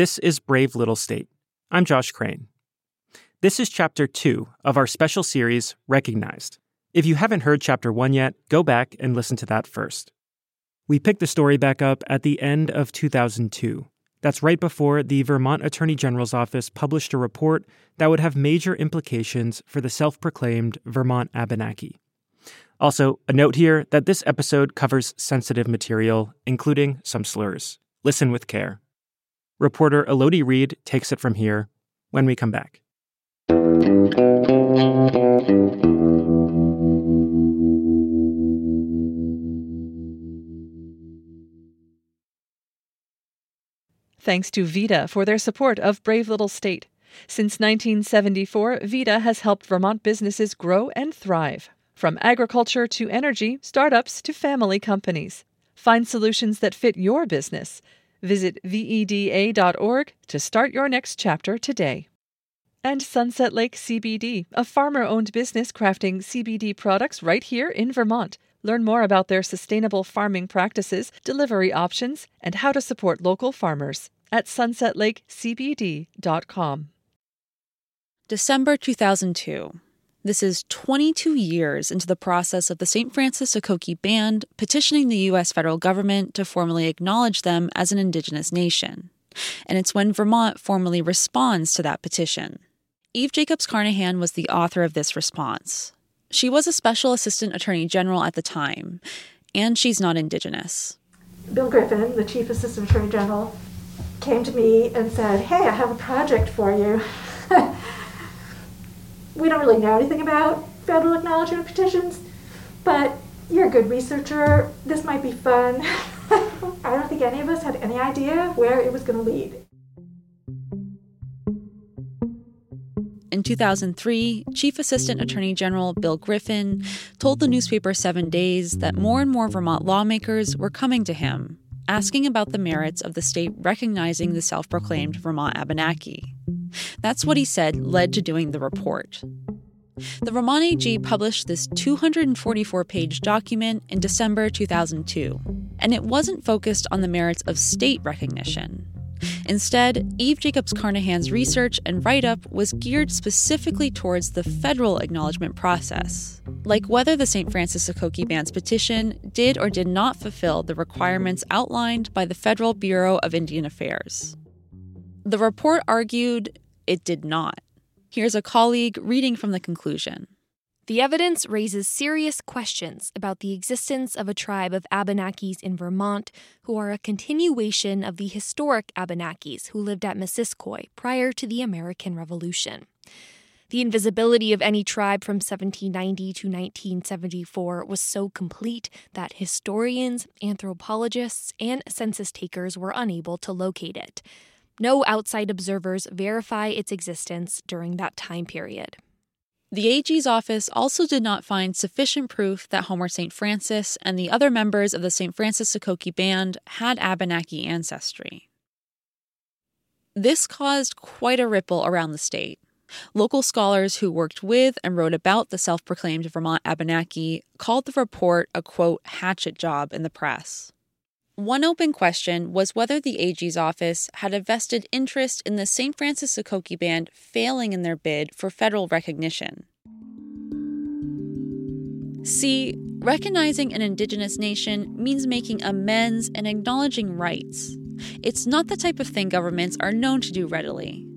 this is Brave Little State. I'm Josh Crane. This is chapter 2 of our special series Recognized. If you haven't heard chapter 1 yet, go back and listen to that first. We picked the story back up at the end of 2002. That's right before the Vermont Attorney General's office published a report that would have major implications for the self proclaimed Vermont Abenaki. Also, a note here that this episode covers sensitive material, including some slurs. Listen with care. Reporter Elodie Reed takes it from here when we come back. Thanks to VEDA for their support of Brave Little State. Since 1974, VEDA has helped Vermont businesses grow and thrive. From agriculture to energy, startups to family companies. Find solutions that fit your business. Visit VEDA.org to start your next chapter today. And Sunset Lake CBD, a farmer owned business crafting CBD products right here in Vermont. Learn more about their sustainable farming practices, delivery options, and how to support local farmers at sunsetlakecbd.com. December 2002. This is 22 years into the process of the St. Francis Sokoki Band petitioning the U.S. federal government to formally acknowledge them as an Indigenous nation. And it's when Vermont formally responds to that petition. Eve Jacobs Carnahan was the author of this response. She was a special assistant attorney general at the time, and she's not Indigenous. Bill Griffin, the chief assistant attorney general, came to me and said, Hey, I have a project for you. we don't really know anything about federal acknowledgement petitions, but you're a good researcher. This might be fun. I don't think any of us had any idea where it was going to lead. In 2003, Chief Assistant Attorney General Bill Griffin told the newspaper Seven Days that more and more Vermont lawmakers were coming to him, asking about the merits of the state recognizing the self proclaimed Vermont Abenaki. That's what he said led to doing the report. The Vermont AG published this 244 page document in December 2002, and it wasn't focused on the merits of state recognition. Instead, Eve Jacobs Carnahan's research and write up was geared specifically towards the federal acknowledgement process, like whether the St. Francis Sokoki Band's petition did or did not fulfill the requirements outlined by the Federal Bureau of Indian Affairs. The report argued it did not. Here's a colleague reading from the conclusion. The evidence raises serious questions about the existence of a tribe of Abenakis in Vermont who are a continuation of the historic Abenakis who lived at Missisquoi prior to the American Revolution. The invisibility of any tribe from 1790 to 1974 was so complete that historians, anthropologists, and census takers were unable to locate it. No outside observers verify its existence during that time period. The AG's office also did not find sufficient proof that Homer St. Francis and the other members of the St. Francis Sokoki Band had Abenaki ancestry. This caused quite a ripple around the state. Local scholars who worked with and wrote about the self proclaimed Vermont Abenaki called the report a quote, hatchet job in the press. One open question was whether the AG's office had a vested interest in the St. Francis Sokoki Band failing in their bid for federal recognition. See, recognizing an Indigenous nation means making amends and acknowledging rights. It's not the type of thing governments are known to do readily.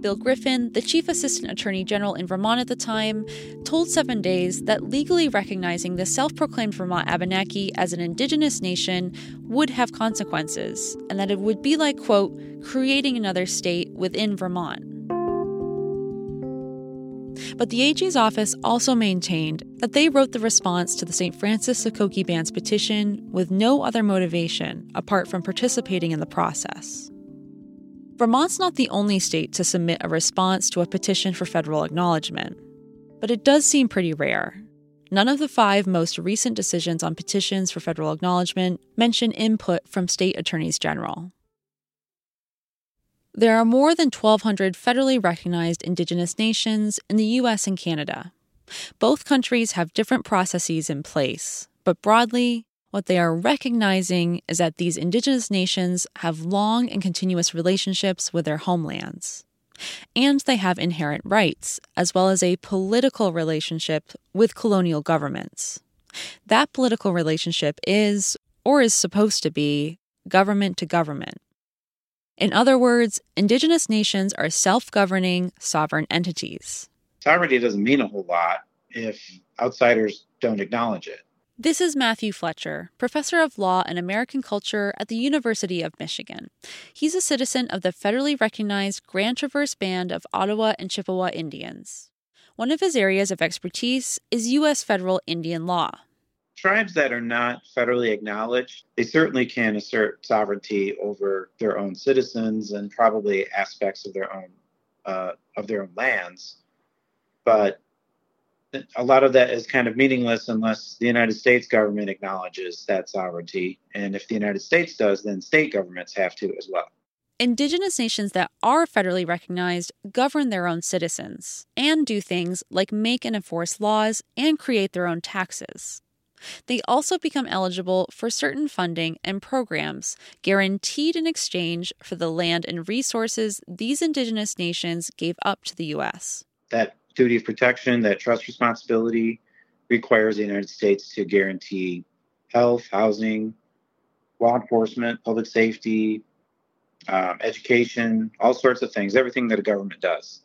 Bill Griffin, the chief assistant attorney general in Vermont at the time, told Seven Days that legally recognizing the self proclaimed Vermont Abenaki as an indigenous nation would have consequences, and that it would be like, quote, creating another state within Vermont. But the AG's office also maintained that they wrote the response to the St. Francis Sokoki Band's petition with no other motivation apart from participating in the process. Vermont's not the only state to submit a response to a petition for federal acknowledgement, but it does seem pretty rare. None of the five most recent decisions on petitions for federal acknowledgement mention input from state attorneys general. There are more than 1,200 federally recognized Indigenous nations in the US and Canada. Both countries have different processes in place, but broadly, what they are recognizing is that these Indigenous nations have long and continuous relationships with their homelands and they have inherent rights, as well as a political relationship with colonial governments. That political relationship is, or is supposed to be, government to government. In other words, indigenous nations are self governing, sovereign entities. Sovereignty doesn't mean a whole lot if outsiders don't acknowledge it. This is Matthew Fletcher, professor of law and American culture at the University of Michigan. He's a citizen of the federally recognized Grand Traverse Band of Ottawa and Chippewa Indians. One of his areas of expertise is U.S. federal Indian law. Tribes that are not federally acknowledged, they certainly can assert sovereignty over their own citizens and probably aspects of their own uh, of their own lands. But a lot of that is kind of meaningless unless the United States government acknowledges that sovereignty. And if the United States does, then state governments have to as well. Indigenous nations that are federally recognized govern their own citizens and do things like make and enforce laws and create their own taxes. They also become eligible for certain funding and programs guaranteed in exchange for the land and resources these indigenous nations gave up to the U.S. That duty of protection, that trust responsibility requires the United States to guarantee health, housing, law enforcement, public safety, um, education, all sorts of things, everything that a government does.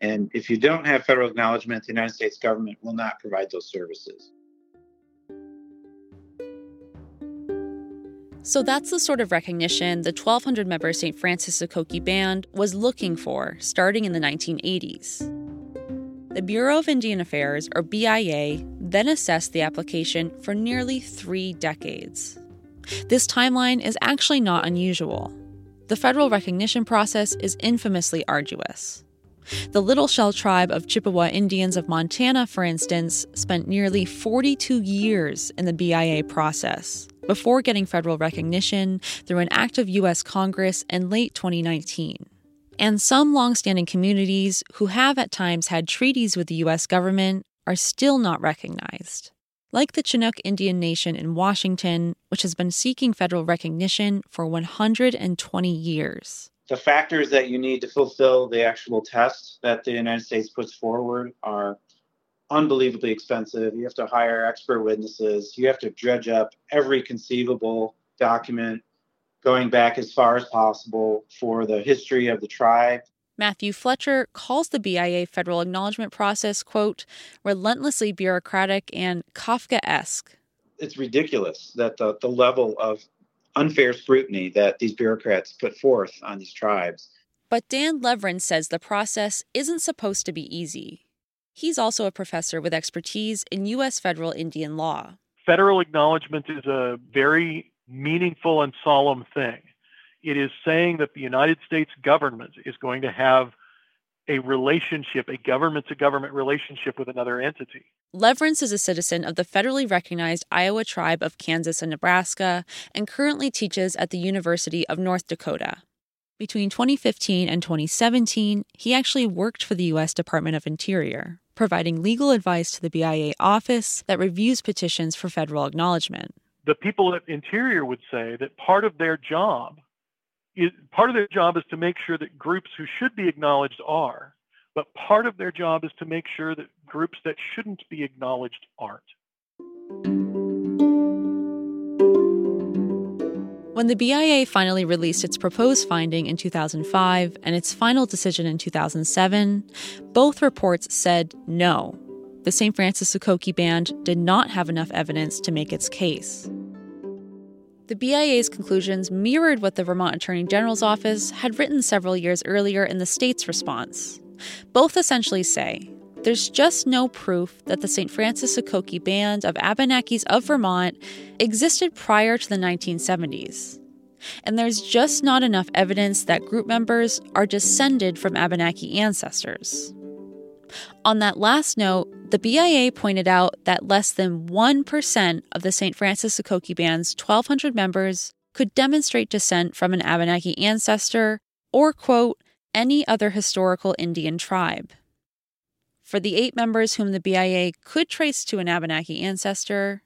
And if you don't have federal acknowledgement, the United States government will not provide those services. So that's the sort of recognition the 1,200 member St. Francis Sokoki Band was looking for starting in the 1980s. The Bureau of Indian Affairs, or BIA, then assessed the application for nearly three decades. This timeline is actually not unusual. The federal recognition process is infamously arduous. The Little Shell tribe of Chippewa Indians of Montana, for instance, spent nearly 42 years in the BIA process before getting federal recognition through an act of U.S. Congress in late 2019 and some longstanding communities who have at times had treaties with the U.S. government are still not recognized. Like the Chinook Indian Nation in Washington, which has been seeking federal recognition for 120 years. The factors that you need to fulfill the actual test that the United States puts forward are unbelievably expensive. You have to hire expert witnesses. You have to dredge up every conceivable document going back as far as possible for the history of the tribe. Matthew Fletcher calls the BIA federal acknowledgement process, quote, relentlessly bureaucratic and Kafkaesque. It's ridiculous that the, the level of unfair scrutiny that these bureaucrats put forth on these tribes. But Dan Lewerenz says the process isn't supposed to be easy. He's also a professor with expertise in U.S. federal Indian law. Federal acknowledgement is a very meaningful and solemn thing. It is saying that the United States government is going to have a relationship, a government to government relationship with another entity. Lewerenz is a citizen of the federally recognized Iowa tribe of Kansas and Nebraska and currently teaches at the University of North Dakota. Between 2015 and 2017, he actually worked for the U.S. Department of Interior, providing legal advice to the BIA office that reviews petitions for federal acknowledgement the people at Interior would say that part of their job is part of their job is to make sure that groups who should be acknowledged are, but part of their job is to make sure that groups that shouldn't be acknowledged aren't. When the BIA finally released its proposed finding in 2005 and its final decision in 2007, both reports said no, the St. Francis Sokoki Band did not have enough evidence to make its case. The BIA's conclusions mirrored what the Vermont Attorney General's office had written several years earlier in the state's response. Both essentially say there's just no proof that the St. Francis Sokoki Band of Abenakis of Vermont existed prior to the 1970s. and there's just not enough evidence that group members are descended from Abenaki ancestors. On that last note, the BIA pointed out that less than 1% of the St. Francis Sokoki Band's 1,200 members could demonstrate descent from an Abenaki ancestor or, quote, any other historical Indian tribe. For the eight members whom the BIA could trace to an Abenaki ancestor,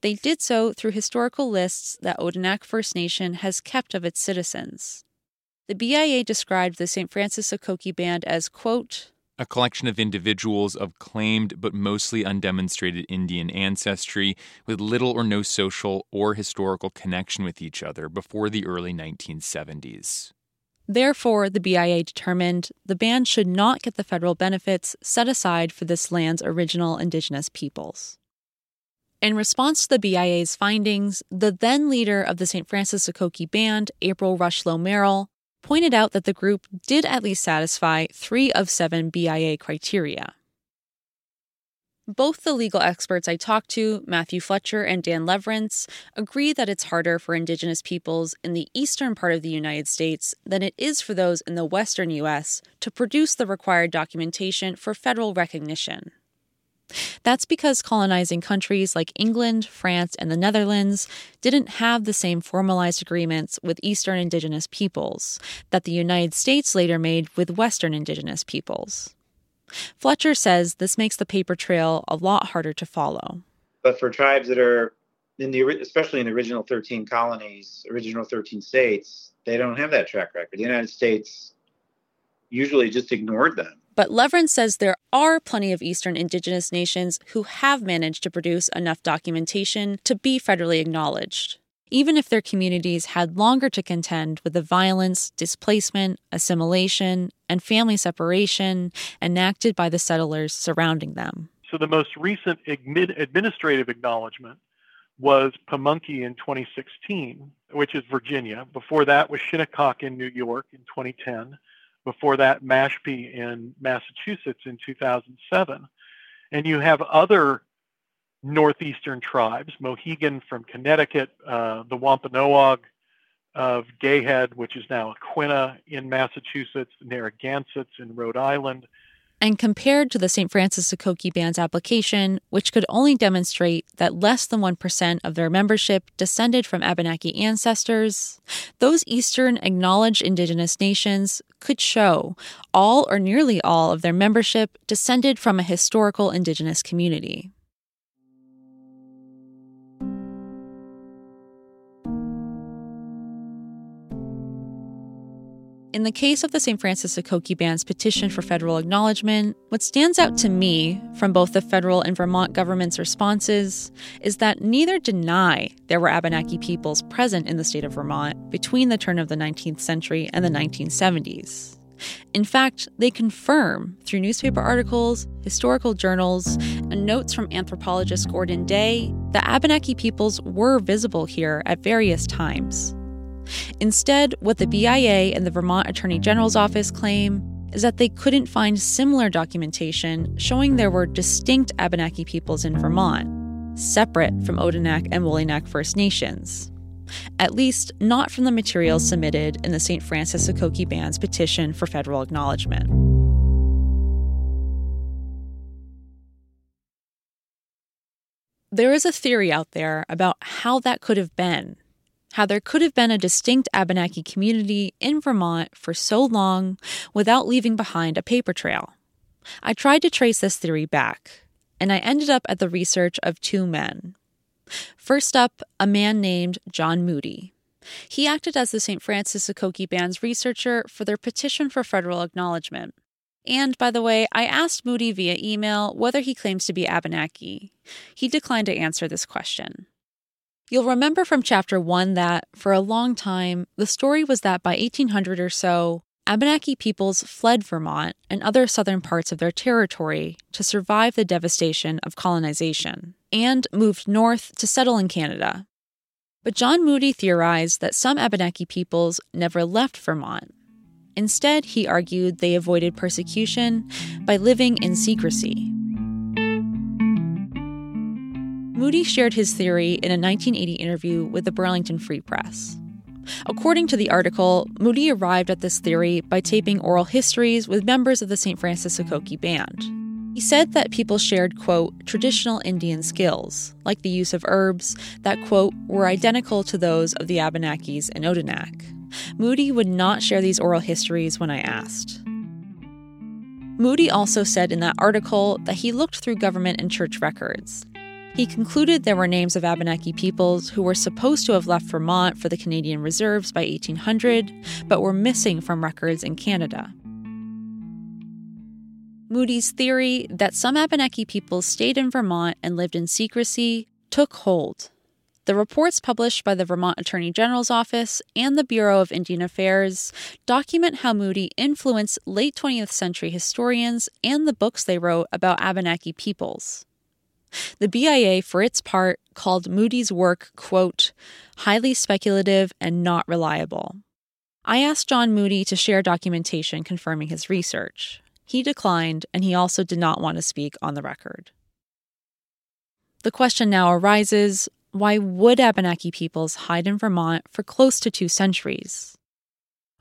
they did so through historical lists that Odanak First Nation has kept of its citizens. The BIA described the St. Francis Sokoki Band as, quote, a collection of individuals of claimed but mostly undemonstrated Indian ancestry with little or no social or historical connection with each other before the early 1970s. Therefore, the BIA determined the band should not get the federal benefits set aside for this land's original indigenous peoples. In response to the BIA's findings, the then leader of the St. Francis Sokoki Band, April Rushlow Merrill, pointed out that the group did at least satisfy three of seven BIA criteria. Both the legal experts I talked to, Matthew Fletcher and Dan Lewerenz, agree that it's harder for Indigenous peoples in the eastern part of the United States than it is for those in the western U.S. to produce the required documentation for federal recognition. That's because colonizing countries like England, France, and the Netherlands didn't have the same formalized agreements with Eastern Indigenous peoples that the United States later made with Western Indigenous peoples. Fletcher says this makes the paper trail a lot harder to follow. But for tribes that are in the especially in the original 13 colonies, original 13 states, they don't have that track record. The United States usually just ignored them. But Lewerenz says there are plenty of Eastern Indigenous nations who have managed to produce enough documentation to be federally acknowledged, even if their communities had longer to contend with the violence, displacement, assimilation, and family separation enacted by the settlers surrounding them. So the most recent administrative acknowledgement was Pamunkey in 2016, which is Virginia. Before that was Shinnecock in New York in 2010 before that Mashpee in Massachusetts in 2007. And you have other northeastern tribes, Mohegan from Connecticut, uh, the Wampanoag of Gayhead, which is now Aquinnah in Massachusetts, Narragansetts in Rhode Island, and compared to the St. Francis Sokoki Band's application, which could only demonstrate that less than 1% of their membership descended from Abenaki ancestors, those Eastern acknowledged indigenous nations could show all or nearly all of their membership descended from a historical indigenous community. In the case of the St. Francis Sokoki Band's petition for federal acknowledgement, what stands out to me from both the federal and Vermont government's responses is that neither deny there were Abenaki peoples present in the state of Vermont between the turn of the 19th century and the 1970s. In fact, they confirm through newspaper articles, historical journals, and notes from anthropologist Gordon Day that Abenaki peoples were visible here at various times. Instead, what the BIA and the Vermont Attorney General's office claim is that they couldn't find similar documentation showing there were distinct Abenaki peoples in Vermont, separate from Odanak and Wolinak First Nations. At least, not from the materials submitted in the St. Francis Sokoki Band's petition for federal acknowledgement. There is a theory out there about how that could have been how there could have been a distinct Abenaki community in Vermont for so long without leaving behind a paper trail. I tried to trace this theory back, and I ended up at the research of two men. First up, a man named John Moody. He acted as the St. Francis Sokoki Band's researcher for their petition for federal acknowledgement. And by the way, I asked Moody via email whether he claims to be Abenaki. He declined to answer this question. You'll remember from chapter 1 that, for a long time, the story was that by 1800 or so, Abenaki peoples fled Vermont and other southern parts of their territory to survive the devastation of colonization and moved north to settle in Canada. But John Moody theorized that some Abenaki peoples never left Vermont. Instead, he argued they avoided persecution by living in secrecy. Moody shared his theory in a 1980 interview with the Burlington Free Press. According to the article, Moody arrived at this theory by taping oral histories with members of the St. Francis Sokoki Band. He said that people shared, quote, traditional Indian skills, like the use of herbs, that, quote, were identical to those of the Abenakis and Odanak. Moody would not share these oral histories when I asked. Moody also said in that article that he looked through government and church records. He concluded there were names of Abenaki peoples who were supposed to have left Vermont for the Canadian reserves by 1800, but were missing from records in Canada. Moody's theory that some Abenaki peoples stayed in Vermont and lived in secrecy took hold. The reports published by the Vermont Attorney General's Office and the Bureau of Indian Affairs document how Moody influenced late 20th century historians and the books they wrote about Abenaki peoples. The BIA, for its part, called Moody's work, quote, highly speculative and not reliable. I asked John Moody to share documentation confirming his research. He declined, and he also did not want to speak on the record. The question now arises why would Abenaki peoples hide in Vermont for close to two centuries?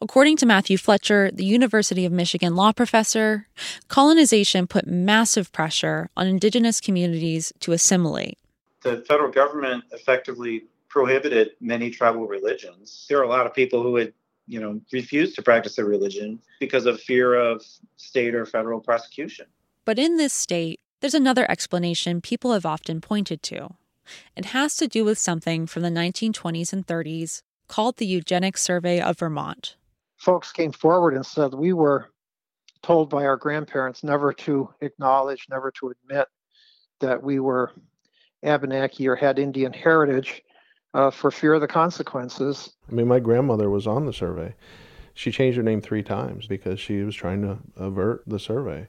According to Matthew Fletcher, the University of Michigan law professor, colonization put massive pressure on indigenous communities to assimilate. The federal government effectively prohibited many tribal religions. There are a lot of people who would, you know, refuse to practice their religion because of fear of state or federal prosecution. But in this state, there's another explanation people have often pointed to. It has to do with something from the 1920s and 30s called the Eugenics Survey of Vermont. Folks came forward and said we were told by our grandparents never to acknowledge, never to admit that we were Abenaki or had Indian heritage uh, for fear of the consequences. I mean, my grandmother was on the survey. She changed her name three times because she was trying to avert the survey.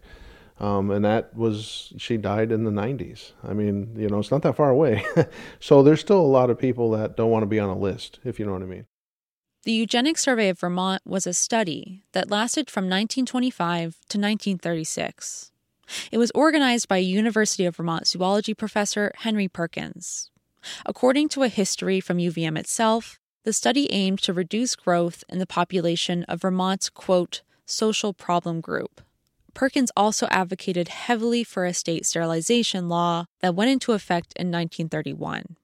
Um, and that was she died in the 90s i mean you know it's not that far away so there's still a lot of people that don't want to be on a list if you know what i mean the eugenics survey of vermont was a study that lasted from 1925 to 1936 it was organized by university of vermont zoology professor henry perkins. According to a history from uvm itself the study aimed to reduce growth in the population of vermont's quote social problem group. Perkins also advocated heavily for a state sterilization law that went into effect in 1931.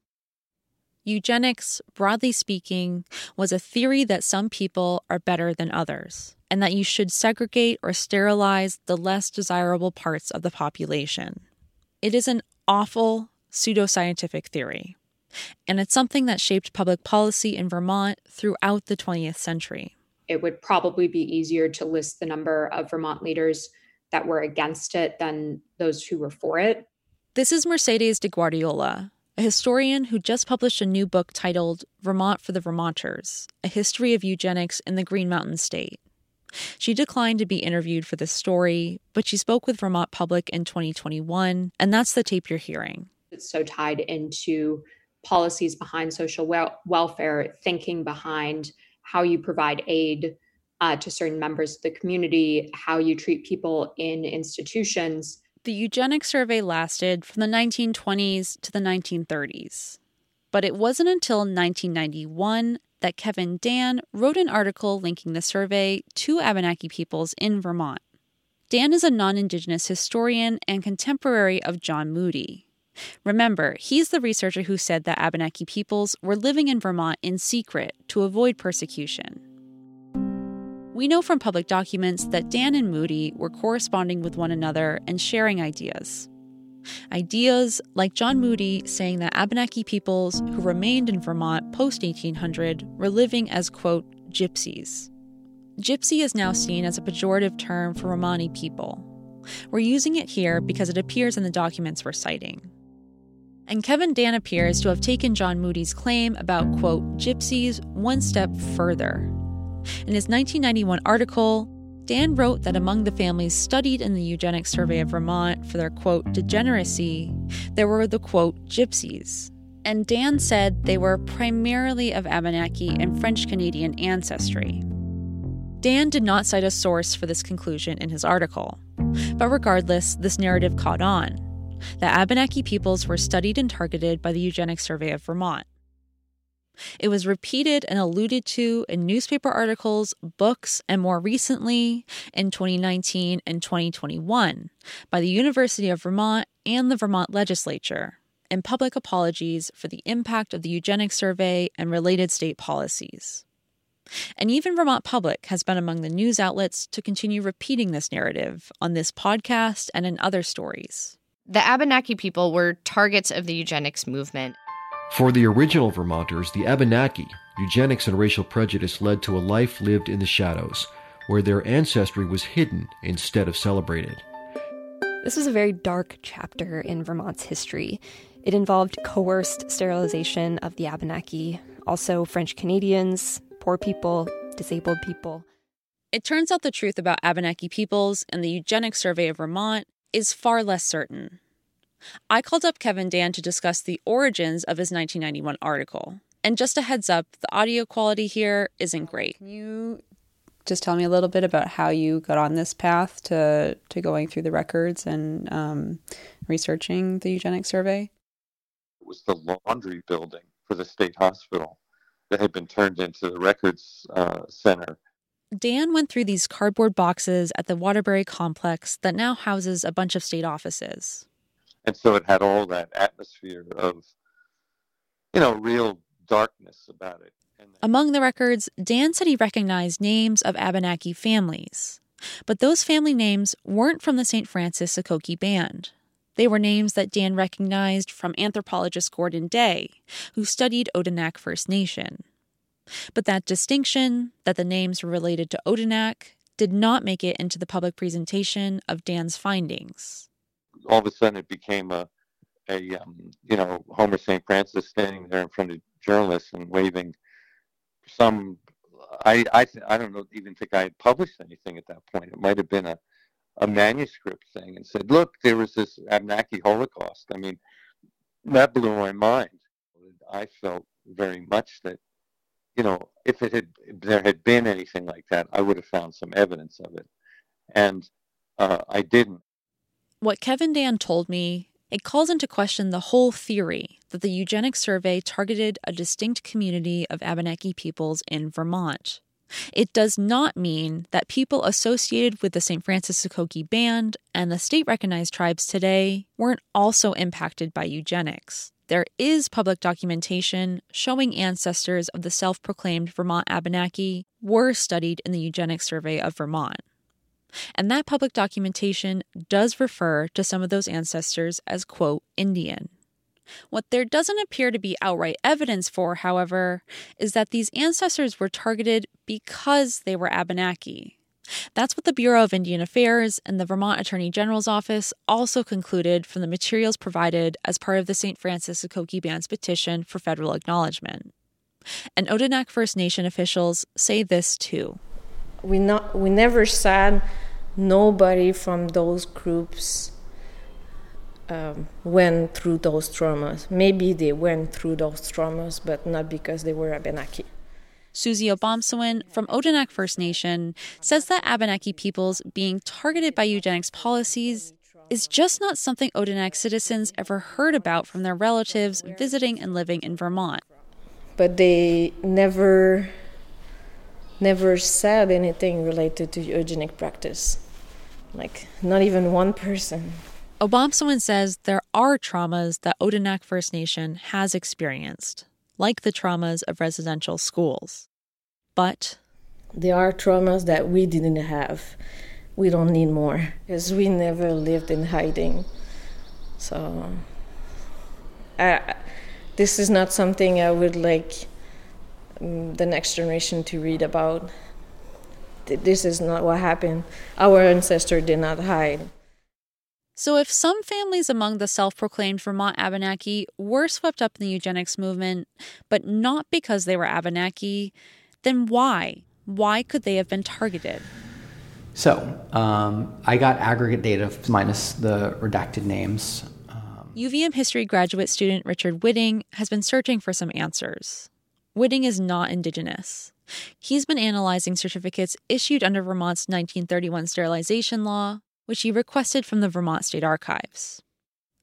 Eugenics, broadly speaking, was a theory that some people are better than others, and that you should segregate or sterilize the less desirable parts of the population. It is an awful pseudoscientific theory, and it's something that shaped public policy in Vermont throughout the 20th century it would probably be easier to list the number of Vermont leaders that were against it than those who were for it. This is Mercedes de Guardiola, a historian who just published a new book titled Vermont for the Vermonters A History of Eugenics in the Green Mountain State. She declined to be interviewed for this story, but she spoke with Vermont Public in 2021, and that's the tape you're hearing. It's so tied into policies behind social wel- welfare, thinking behind how you provide aid uh, to certain members of the community, how you treat people in institutions. The eugenic survey lasted from the 1920s to the 1930s. But it wasn't until 1991 that Kevin Dann wrote an article linking the survey to Abenaki peoples in Vermont. Dann is a non Indigenous historian and contemporary of John Moody. Remember, he's the researcher who said that Abenaki peoples were living in Vermont in secret to avoid persecution. We know from public documents that Dann and Moody were corresponding with one another and sharing ideas. Ideas like John Moody saying that Abenaki peoples who remained in Vermont post 1800 were living as, quote, gypsies. Gypsy is now seen as a pejorative term for Romani people. We're using it here because it appears in the documents we're citing. And Kevin Dann appears to have taken John Moody's claim about, quote, gypsies one step further. In his 1991 article, Dann wrote that among the families studied in the eugenics survey of Vermont for their, quote, degeneracy, there were the, quote, gypsies. And Dann said they were primarily of Abenaki and French Canadian ancestry. Dann did not cite a source for this conclusion in his article. But regardless, this narrative caught on the Abenaki peoples were studied and targeted by the Eugenics Survey of Vermont. It was repeated and alluded to in newspaper articles, books, and more recently in 2019 and 2021 by the University of Vermont and the Vermont legislature in public apologies for the impact of the eugenics survey and related state policies. And even Vermont Public has been among the news outlets to continue repeating this narrative on this podcast and in other stories. The Abenaki people were targets of the eugenics movement. For the original Vermonters, the Abenaki, eugenics and racial prejudice led to a life lived in the shadows, where their ancestry was hidden instead of celebrated. This was a very dark chapter in Vermont's history. It involved coerced sterilization of the Abenaki, also French Canadians, poor people, disabled people. It turns out the truth about Abenaki peoples and the Eugenics Survey of Vermont is far less certain. I called up Kevin Dann to discuss the origins of his 1991 article. And just a heads up, the audio quality here isn't great. Can you just tell me a little bit about how you got on this path to, to going through the records and um, researching the eugenics survey? It was the laundry building for the state hospital that had been turned into the records uh, center. Dann went through these cardboard boxes at the Waterbury complex that now houses a bunch of state offices. And so it had all that atmosphere of, you know, real darkness about it. Among the records, Dann said he recognized names of Abenaki families. But those family names weren't from the St. Francis Sokoki Band. They were names that Dann recognized from anthropologist Gordon Day, who studied Odanak First Nation. But that distinction, that the names were related to Odanak, did not make it into the public presentation of Dann's findings. All of a sudden, it became a, a um, you know, Homer St. Francis standing there in front of journalists and waving some. I I I don't know, even think I had published anything at that point. It might have been a a manuscript thing and said, "Look, there was this Abnaki Holocaust." I mean, that blew my mind. I felt very much that, you know, if it had if there had been anything like that, I would have found some evidence of it, and uh, I didn't. What Kevin Dann told me, it calls into question the whole theory that the eugenics survey targeted a distinct community of Abenaki peoples in Vermont. It does not mean that people associated with the St. Francis Sokoki Band and the state recognized tribes today weren't also impacted by eugenics. There is public documentation showing ancestors of the self proclaimed Vermont Abenaki were studied in the Eugenics Survey of Vermont. And that public documentation does refer to some of those ancestors as, quote, Indian. What there doesn't appear to be outright evidence for, however, is that these ancestors were targeted because they were Abenaki. That's what the Bureau of Indian Affairs and the Vermont Attorney General's office also concluded from the materials provided as part of the St. Francis Sokoki Band's petition for federal acknowledgement. And Odanak First Nation officials say this too. We not we never said nobody from those groups um, went through those traumas. Maybe they went through those traumas, but not because they were Abenaki. Susie Obomsawin from Odanak First Nation says that Abenaki peoples being targeted by eugenics policies is just not something Odanak citizens ever heard about from their relatives visiting and living in Vermont. But they never never said anything related to eugenic practice. Like not even one person. Obomsawin says there are traumas that Odanak First Nation has experienced, like the traumas of residential schools. But there are traumas that we didn't have. We don't need more because we never lived in hiding. So, I, this is not something I would like um, the next generation to read about. This is not what happened. Our ancestor did not hide. So, if some families among the self proclaimed Vermont Abenaki were swept up in the eugenics movement, but not because they were Abenaki, then why? Why could they have been targeted? So, um, I got aggregate data minus the redacted names. Um, UVM history graduate student Richard Whitting has been searching for some answers. Whitting is not Indigenous. He's been analyzing certificates issued under Vermont's 1931 sterilization law, which he requested from the Vermont State Archives.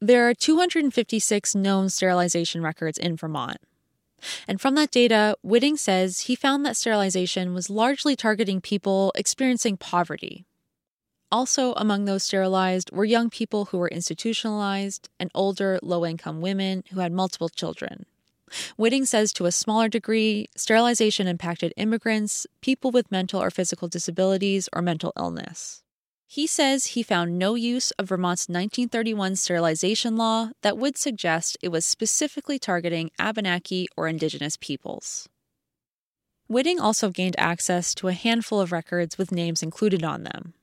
There are 256 known sterilization records in Vermont. And from that data, Whitting says he found that sterilization was largely targeting people experiencing poverty. Also, among those sterilized were young people who were institutionalized and older, low income women who had multiple children. Whitting says to a smaller degree, sterilization impacted immigrants, people with mental or physical disabilities, or mental illness. He says he found no use of Vermont's 1931 sterilization law that would suggest it was specifically targeting Abenaki or Indigenous peoples. Whitting also gained access to a handful of records with names included on them.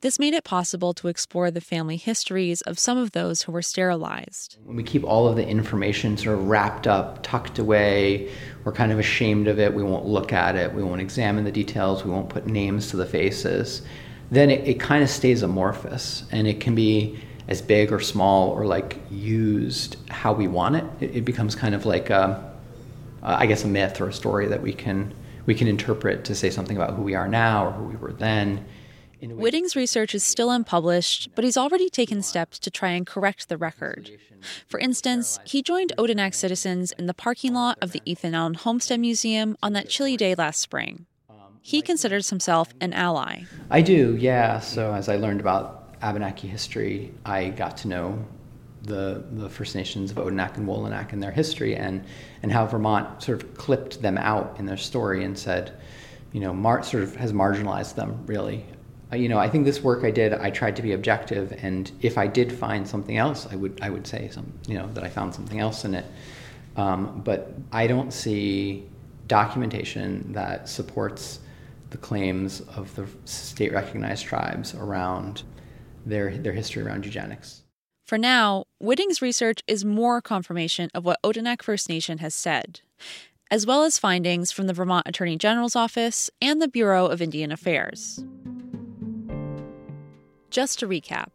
This made it possible to explore the family histories of some of those who were sterilized. When we keep all of the information sort of wrapped up, tucked away, we're kind of ashamed of it, we won't look at it, we won't examine the details, we won't put names to the faces then it, it kind of stays amorphous and it can be as big or small or like used how we want it. It, it becomes kind of like, a, uh, I guess, a myth or a story that we can we can interpret to say something about who we are now or who we were then. Whitting's research is still unpublished, but he's already taken steps to try and correct the record. For instance, he joined Odanak citizens in the parking lot of the Ethan Allen Homestead Museum on that chilly day last spring. He considers himself an ally. I do, yeah. So as I learned about Abenaki history, I got to know the the First Nations of Odanak and Wolinak and their history, and and how Vermont sort of clipped them out in their story and said, you know, Mar- sort of has marginalized them really. You know, I think this work I did, I tried to be objective, and if I did find something else, I would I would say some, you know, that I found something else in it. Um, but I don't see documentation that supports the claims of the state recognized tribes around their, their history around eugenics. For now, Whitting's research is more confirmation of what Odanak First Nation has said, as well as findings from the Vermont Attorney General's Office and the Bureau of Indian Affairs. Just to recap,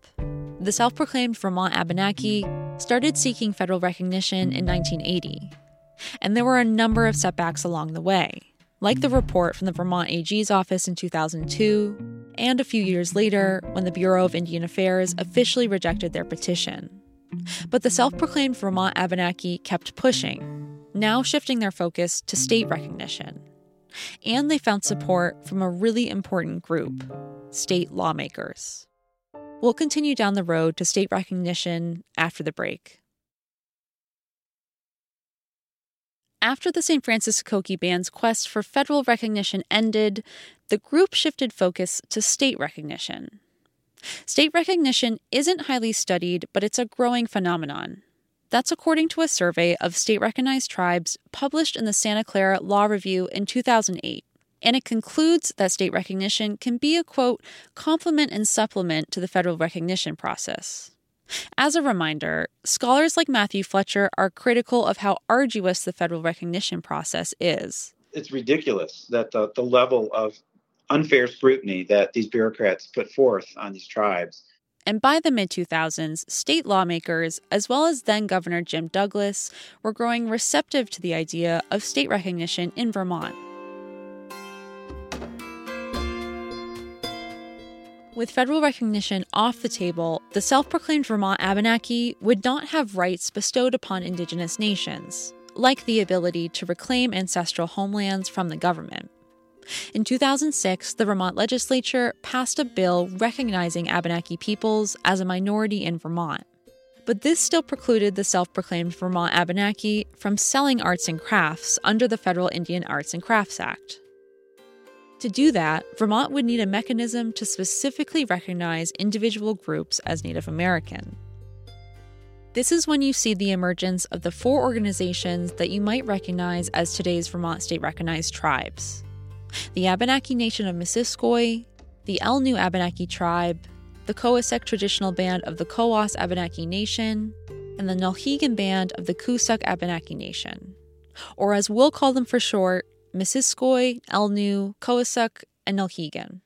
the self proclaimed Vermont Abenaki started seeking federal recognition in 1980, and there were a number of setbacks along the way like the report from the Vermont AG's office in 2002, and a few years later when the Bureau of Indian Affairs officially rejected their petition. But the self proclaimed Vermont Abenaki kept pushing, now shifting their focus to state recognition. And they found support from a really important group state lawmakers. We'll continue down the road to state recognition after the break. After the St. Francis Koki Band's quest for federal recognition ended, the group shifted focus to state recognition. State recognition isn't highly studied, but it's a growing phenomenon. That's according to a survey of state recognized tribes published in the Santa Clara Law Review in 2008. And it concludes that state recognition can be a quote, complement and supplement to the federal recognition process. As a reminder, scholars like Matthew Fletcher are critical of how arduous the federal recognition process is. It's ridiculous that the, the level of unfair scrutiny that these bureaucrats put forth on these tribes. And by the mid 2000s, state lawmakers, as well as then Governor Jim Douglas, were growing receptive to the idea of state recognition in Vermont. With federal recognition off the table, the self proclaimed Vermont Abenaki would not have rights bestowed upon Indigenous nations, like the ability to reclaim ancestral homelands from the government. In 2006, the Vermont legislature passed a bill recognizing Abenaki peoples as a minority in Vermont. But this still precluded the self proclaimed Vermont Abenaki from selling arts and crafts under the Federal Indian Arts and Crafts Act. To do that, Vermont would need a mechanism to specifically recognize individual groups as Native American. This is when you see the emergence of the four organizations that you might recognize as today's Vermont state recognized tribes the Abenaki Nation of Missisquoi, the Elnu Abenaki Tribe, the Koasek Traditional Band of the Koas Abenaki Nation, and the Nulhegan Band of the Coosuk Abenaki Nation, or as we'll call them for short, Missisquoi, Elnu, Koasek, and Nulhegan.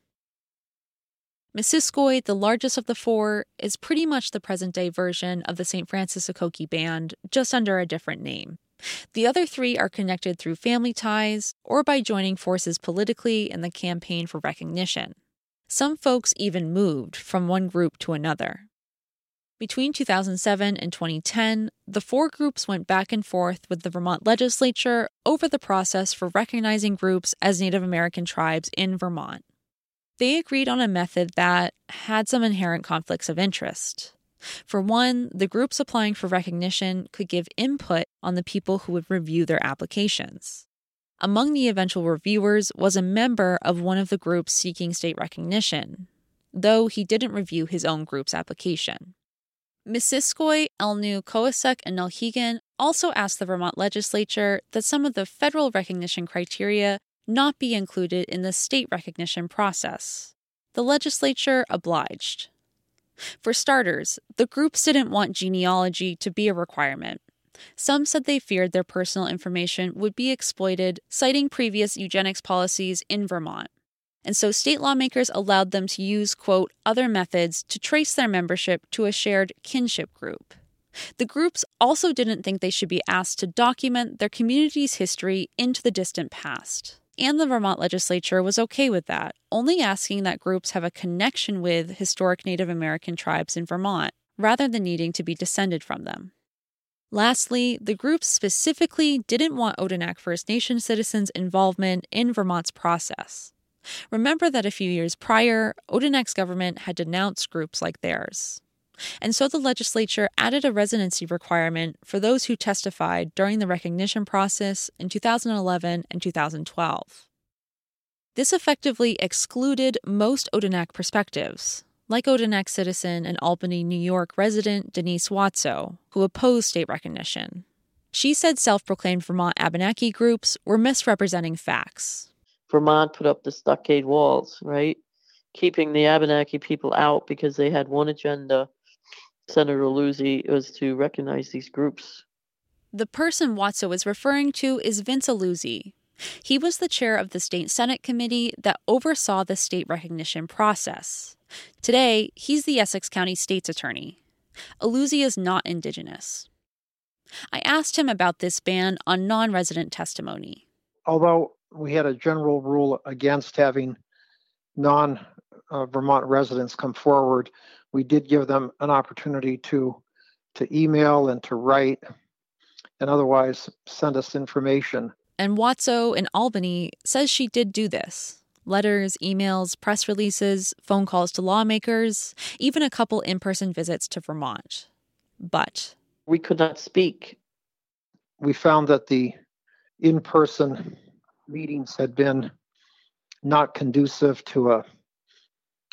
Missisquoi, the largest of the four, is pretty much the present day version of the St. Francis Sokoki Band, just under a different name. The other three are connected through family ties or by joining forces politically in the campaign for recognition. Some folks even moved from one group to another. Between 2007 and 2010, the four groups went back and forth with the Vermont legislature over the process for recognizing groups as Native American tribes in Vermont. They agreed on a method that had some inherent conflicts of interest. For one, the groups applying for recognition could give input on the people who would review their applications. Among the eventual reviewers was a member of one of the groups seeking state recognition, though he didn't review his own group's application. Missisquoi, Elnu, Cowassuk, and Nulhegan also asked the Vermont legislature that some of the federal recognition criteria not be included in the state recognition process. The legislature obliged. For starters, the groups didn't want genealogy to be a requirement. Some said they feared their personal information would be exploited, citing previous eugenics policies in Vermont. And so state lawmakers allowed them to use, quote, other methods to trace their membership to a shared kinship group. The groups also didn't think they should be asked to document their community's history into the distant past. And the Vermont legislature was okay with that, only asking that groups have a connection with historic Native American tribes in Vermont, rather than needing to be descended from them. Lastly, the groups specifically didn't want Odanak First Nation citizens' involvement in Vermont's process. Remember that a few years prior, Odanak's government had denounced groups like theirs. And so the legislature added a residency requirement for those who testified during the recognition process in 2011 and 2012. This effectively excluded most Odanak perspectives, like Odanak citizen and Albany, New York resident Denise Watso, who opposed state recognition. She said self proclaimed Vermont Abenaki groups were misrepresenting facts Vermont put up the stockade walls, right? Keeping the Abenaki people out because they had one agenda. Senator Illuzzi was to recognize these groups. The person Watso was referring to is Vince Illuzzi. He was the chair of the state Senate committee that oversaw the state recognition process. Today, he's the Essex County state's attorney. Illuzzi is not Indigenous. I asked him about this ban on non resident testimony. Although we had a general rule against having non uh, Vermont residents come forward. We did give them an opportunity to to email and to write and otherwise send us information. And Watso in Albany says she did do this. Letters, emails, press releases, phone calls to lawmakers, even a couple in person visits to Vermont. But we could not speak. We found that the in person meetings had been not conducive to a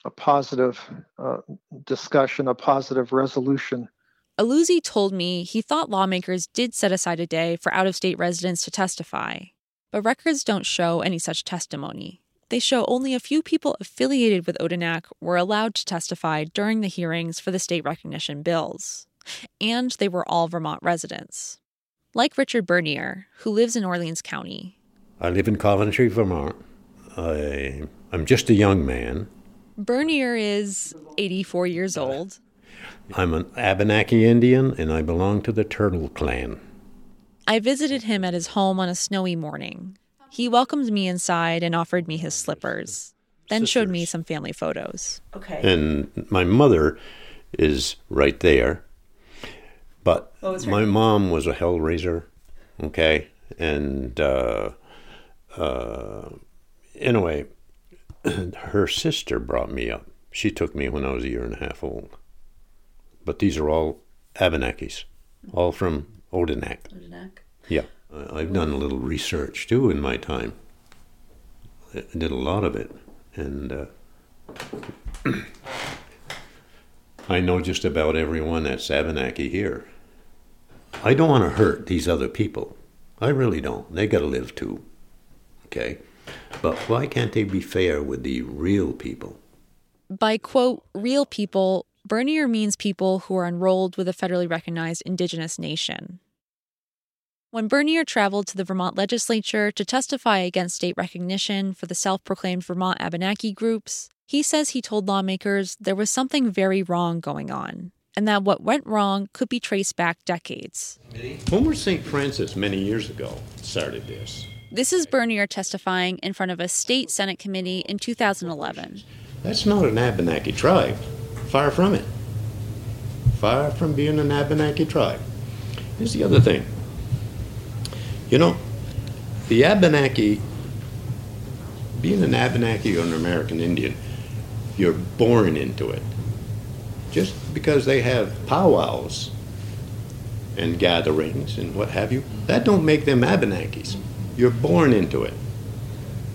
a positive uh, discussion, a positive resolution. Illuzzi told me he thought lawmakers did set aside a day for out of state residents to testify, but records don't show any such testimony. They show only a few people affiliated with Odanak were allowed to testify during the hearings for the state recognition bills, and they were all Vermont residents. Like Richard Bernier, who lives in Orleans County, I live in Coventry, Vermont. I, I'm just a young man. Bernier is 84 years old. I'm an Abenaki Indian and I belong to the Turtle Clan. I visited him at his home on a snowy morning. He welcomed me inside and offered me his slippers, then Sisters. showed me some family photos. Okay. And my mother is right there. But my mom was a hellraiser, okay? And uh, uh, anyway, her sister brought me up. She took me when I was a year and a half old. But these are all Abenakis, all from Odanak. Odanak. Yeah. I've done a little research too in my time. I did a lot of it. And uh, I know just about everyone that's Abenaki here. I don't want to hurt these other people. I really don't. They got to live too. Okay? But why can't they be fair with the real people? By quote, real people, Bernier means people who are enrolled with a federally recognized indigenous nation. When Bernier traveled to the Vermont legislature to testify against state recognition for the self proclaimed Vermont Abenaki groups, he says he told lawmakers there was something very wrong going on, and that what went wrong could be traced back decades. Homer St. Francis, many years ago, started this. This is Bernier testifying in front of a state Senate committee in 2011. That's not an Abenaki tribe. Far from it. far from being an Abenaki tribe. Here's the other thing. You know, the Abenaki, being an Abenaki or an American Indian, you're born into it. Just because they have powwows and gatherings and what have you, that don't make them Abenakis. You're born into it.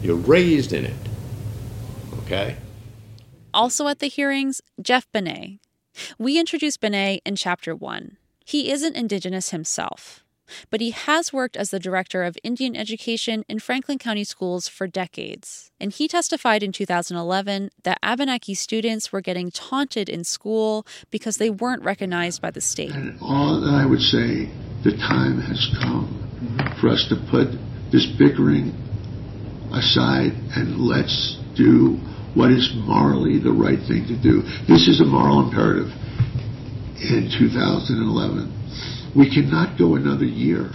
You're raised in it. Okay? Also at the hearings, Jeff Benay. We introduced Benay in Chapter 1. He isn't Indigenous himself, but he has worked as the director of Indian education in Franklin County schools for decades. And he testified in 2011 that Abenaki students were getting taunted in school because they weren't recognized by the state. And all that I would say, the time has come for us to put this bickering aside and let's do what is morally the right thing to do. This is a moral imperative in 2011. We cannot go another year.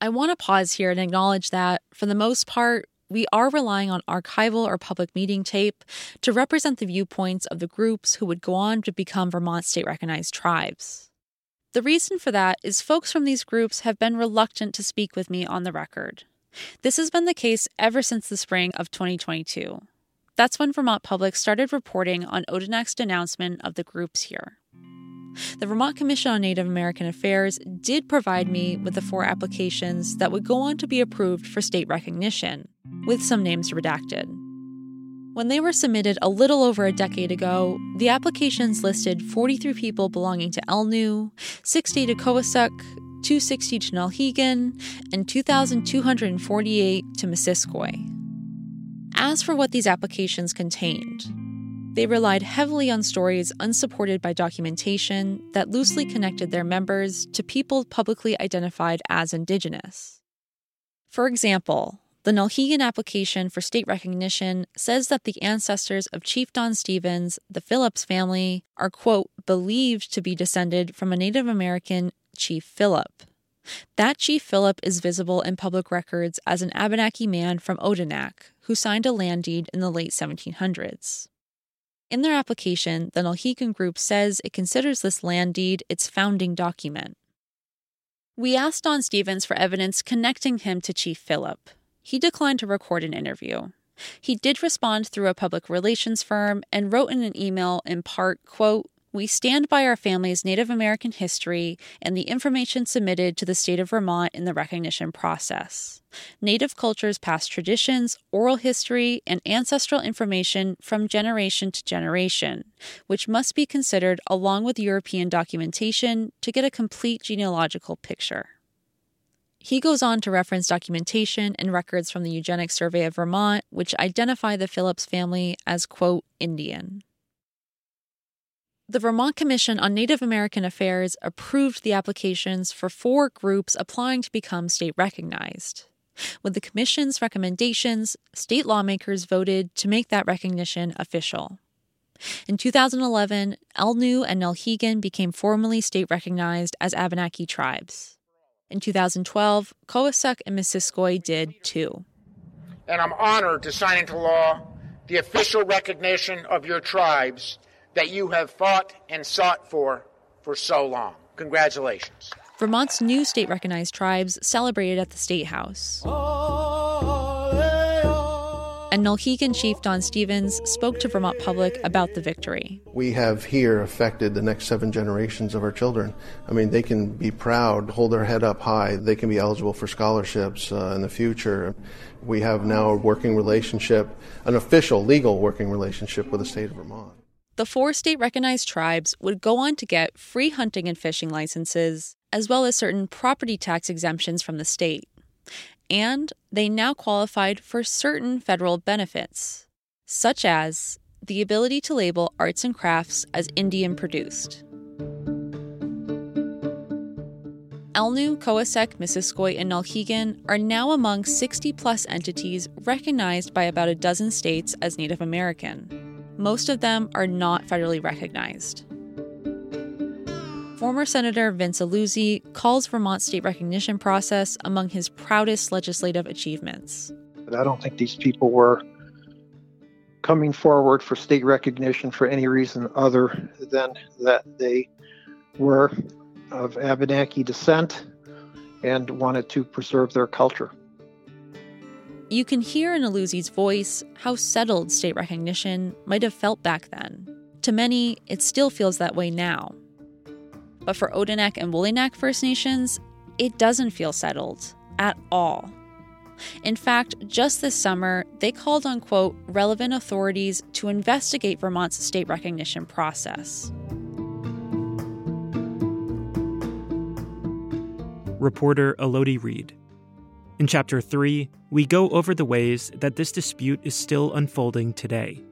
I want to pause here and acknowledge that, for the most part, we are relying on archival or public meeting tape to represent the viewpoints of the groups who would go on to become Vermont state recognized tribes. The reason for that is folks from these groups have been reluctant to speak with me on the record. This has been the case ever since the spring of 2022. That's when Vermont Public started reporting on Odanak's denouncement of the groups here. The Vermont Commission on Native American Affairs did provide me with the four applications that would go on to be approved for state recognition, with some names redacted. When they were submitted a little over a decade ago, the applications listed 43 people belonging to Elnu, 60 to Cowassuk, 260 to Nulhegan, and 2,248 to Missisquoi. As for what these applications contained, they relied heavily on stories unsupported by documentation that loosely connected their members to people publicly identified as Indigenous. For example, the Nulhegan application for state recognition says that the ancestors of Chief Don Stevens, the Phillips family, are, quote, believed to be descended from a Native American Chief Philip. That Chief Philip is visible in public records as an Abenaki man from Odanak who signed a land deed in the late 1700s. In their application, the Nulhegan group says it considers this land deed its founding document. We asked Don Stevens for evidence connecting him to Chief Philip. He declined to record an interview. He did respond through a public relations firm and wrote in an email in part, quote, we stand by our family's Native American history and the information submitted to the state of Vermont in the recognition process. Native cultures' past traditions, oral history, and ancestral information from generation to generation, which must be considered along with European documentation to get a complete genealogical picture. He goes on to reference documentation and records from the Eugenics Survey of Vermont, which identify the Phillips family as, quote, Indian. The Vermont Commission on Native American Affairs approved the applications for four groups applying to become state recognized. With the Commission's recommendations, state lawmakers voted to make that recognition official. In 2011, Elnu and Nulhegan became formally state recognized as Abenaki tribes. In 2012, Cowassuk and Missisquoi did too. And I'm honored to sign into law the official recognition of your tribes that you have fought and sought for for so long. Congratulations. Vermont's new state recognized tribes celebrated at the State House. Oh, And Nulhegan Chief Don Stevens spoke to Vermont Public about the victory. We have here affected the next seven generations of our children. I mean, they can be proud, hold their head up high. They can be eligible for scholarships uh, in the future. We have now a working relationship, an official legal working relationship with the state of Vermont. The four state recognized tribes would go on to get free hunting and fishing licenses, as well as certain property tax exemptions from the state. And they now qualified for certain federal benefits, such as the ability to label arts and crafts as Indian produced. Elnu, Cowassuk, Missisquoi, and Nulhegan are now among 60 plus entities recognized by about a dozen states as Native American most of them are not federally recognized. Former Senator Vince Illuzzi calls Vermont's state recognition process among his proudest legislative achievements. But I don't think these people were coming forward for state recognition for any reason other than that they were of Abenaki descent and wanted to preserve their culture. You can hear in Illuzzi's voice how settled state recognition might have felt back then. To many, it still feels that way now. But for Odanak and Wolinak First Nations, it doesn't feel settled at all. In fact, just this summer, they called on, quote, relevant authorities to investigate Vermont's state recognition process. Reporter Elodie Reed. In Chapter 3, we go over the ways that this dispute is still unfolding today,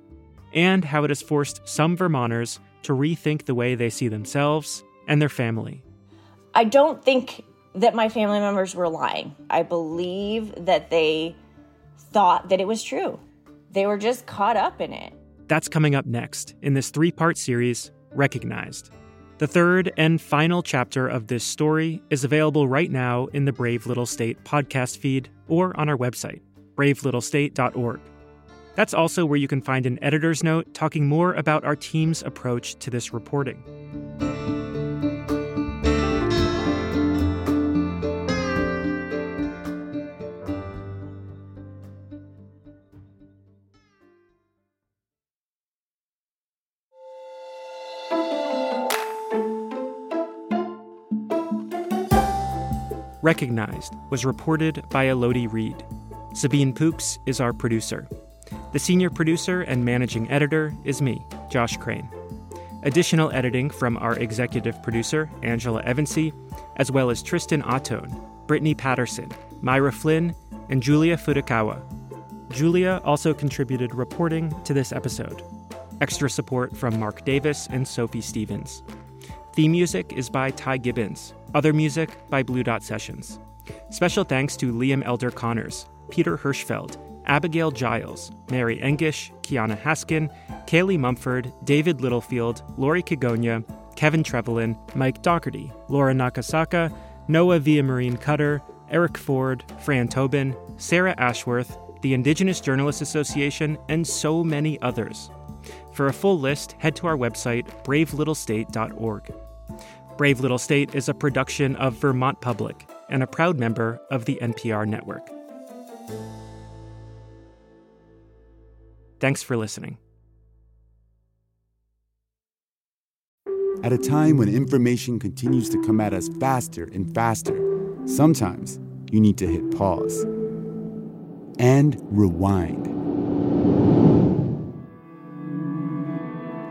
and how it has forced some Vermonters to rethink the way they see themselves and their family. I don't think that my family members were lying. I believe that they thought that it was true. They were just caught up in it. That's coming up next in this three part series, Recognized. The third and final chapter of this story is available right now in the Brave Little State podcast feed or on our website, bravelittlestate.org. That's also where you can find an editor's note talking more about our team's approach to this reporting. Recognized was reported by Elodie Reed. Sabine Poux is our producer. The senior producer and managing editor is me, Josh Crane. Additional editing from our executive producer, Angela Evancie, as well as Tristan Ahtone, Brittany Patterson, Myra Flynn, and Julia Furukawa. Julia also contributed reporting to this episode. Extra support from Mark Davis and Sophie Stephens. Theme music is by Ty Gibbons. Other music by Blue Dot Sessions. Special thanks to Liam Elder Connors, Peter Hirschfeld, Abigail Giles, Mary Engisch, Kiana Haskin, Kaylee Mumford, David Littlefield, Lori Kigonia, Kevin Trevellyan, Mike Doherty, Laura Nakasaka, Noah Villamarine Cutter, Eric Ford, Fran Tobin, Sarah Ashworth, the Indigenous Journalists Association, and so many others. For a full list, head to our website, bravelittlestate.org. Brave Little State is a production of Vermont Public and a proud member of the NPR network. Thanks for listening. At a time when information continues to come at us faster and faster, sometimes you need to hit pause and rewind.